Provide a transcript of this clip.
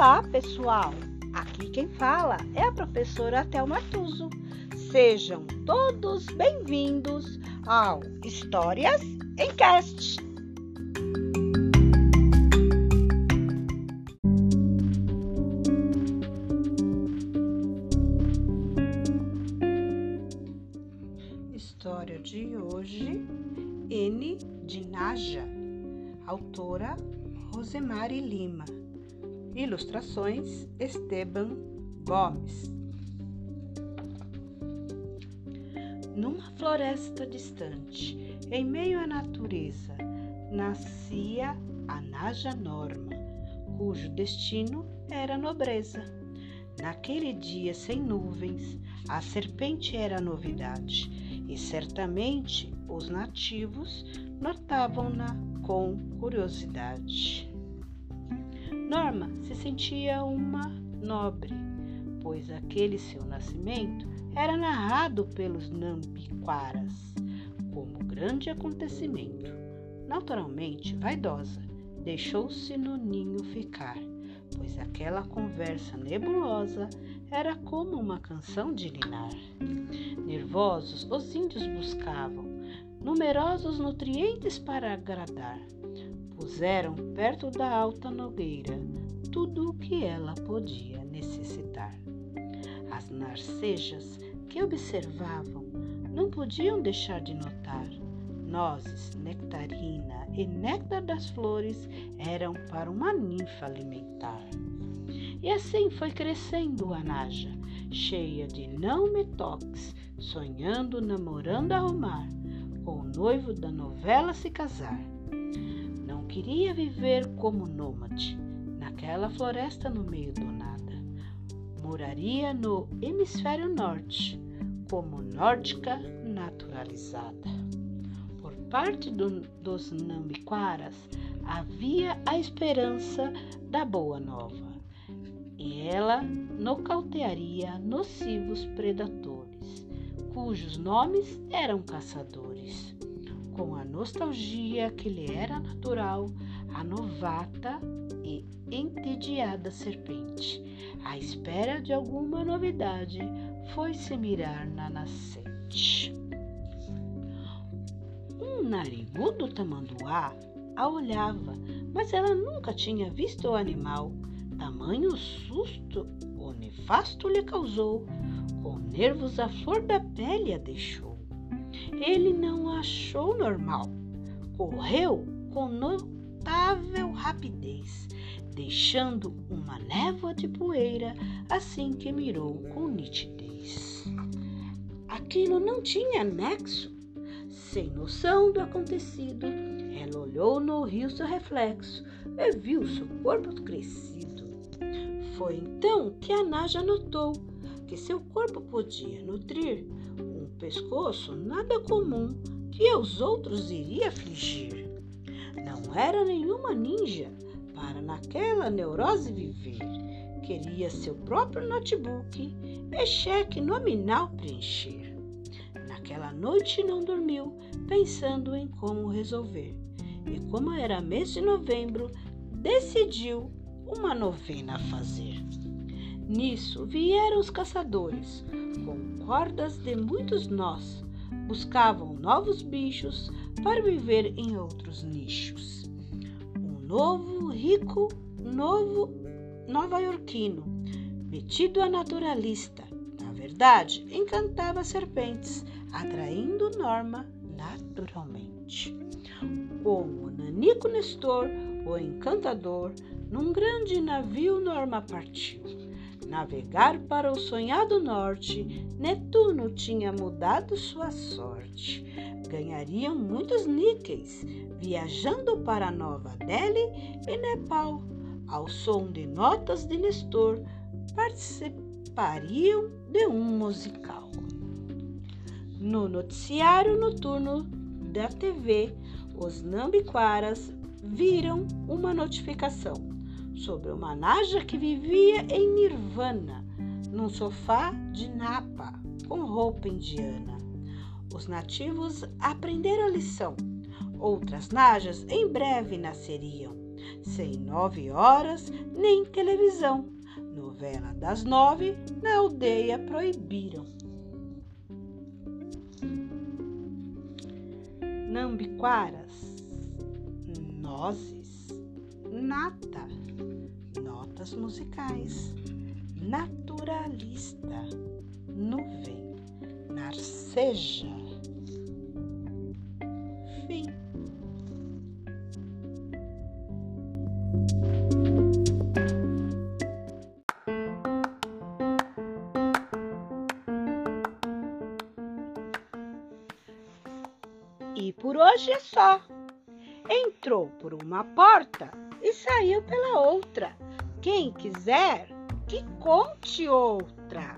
Olá, pessoal! Aqui quem fala é a professora Thelma Tuso. Sejam todos bem-vindos ao Histórias em Cast. História de hoje, N de Naja, autora Rosemary Lima. Ilustrações Esteban Gomes. Numa floresta distante, em meio à natureza, nascia a Naja Norma, cujo destino era a nobreza. Naquele dia sem nuvens, a serpente era novidade, e certamente os nativos notavam-na com curiosidade. Norma se sentia uma nobre, pois aquele seu nascimento era narrado pelos Nambiquaras como grande acontecimento. Naturalmente vaidosa, deixou-se no ninho ficar, pois aquela conversa nebulosa era como uma canção de linar. Nervosos, os índios buscavam numerosos nutrientes para agradar puseram perto da alta nogueira tudo o que ela podia necessitar. As narcejas que observavam não podiam deixar de notar. Nozes, nectarina e néctar das flores eram para uma ninfa alimentar. E assim foi crescendo a Naja, cheia de não me toques, sonhando, namorando arrumar, com o noivo da novela se casar queria viver como nômade naquela floresta no meio do nada. Moraria no hemisfério norte, como nórdica naturalizada. Por parte do, dos Nambiquaras havia a esperança da boa nova, e ela nocautearia nocivos predadores, cujos nomes eram caçadores com a nostalgia que lhe era natural, a novata e entediada serpente, à espera de alguma novidade, foi-se mirar na nascente. Um narigudo tamanduá a olhava, mas ela nunca tinha visto o animal. Tamanho susto o nefasto lhe causou, com nervos à flor da pele a deixou ele não achou normal. Correu com notável rapidez, deixando uma névoa de poeira assim que mirou com nitidez. Aquilo não tinha nexo. Sem noção do acontecido, ela olhou no rio seu reflexo e viu seu corpo crescido. Foi então que a Naja notou que seu corpo podia nutrir pescoço nada comum que aos outros iria afligir. Não era nenhuma ninja para naquela neurose viver. Queria seu próprio notebook e cheque nominal preencher. Naquela noite não dormiu, pensando em como resolver. E como era mês de novembro, decidiu uma novena fazer. Nisso vieram os caçadores, com cordas de muitos nós, buscavam novos bichos para viver em outros nichos. Um novo, rico, novo nova-iorquino, metido a naturalista, na verdade, encantava serpentes, atraindo Norma naturalmente. Como Nanico Nestor, o encantador, num grande navio Norma partiu navegar para o sonhado norte, Netuno tinha mudado sua sorte. Ganhariam muitos níqueis viajando para Nova Delhi e Nepal. Ao som de notas de Nestor, participariam de um musical. No noticiário noturno da TV, os Nambiquaras viram uma notificação sobre uma naja que vivia em Nirvana, num sofá de napa com roupa indiana. Os nativos aprenderam a lição. Outras najas em breve nasceriam. sem nove horas nem televisão. Novela das nove na aldeia proibiram. Nambiquaras, nozes, nata, notas musicais, naturalista, nuvem, narceja. Fim. E por hoje é só. Entrou por uma porta e saiu pela outra. Quem quiser, que conte outra.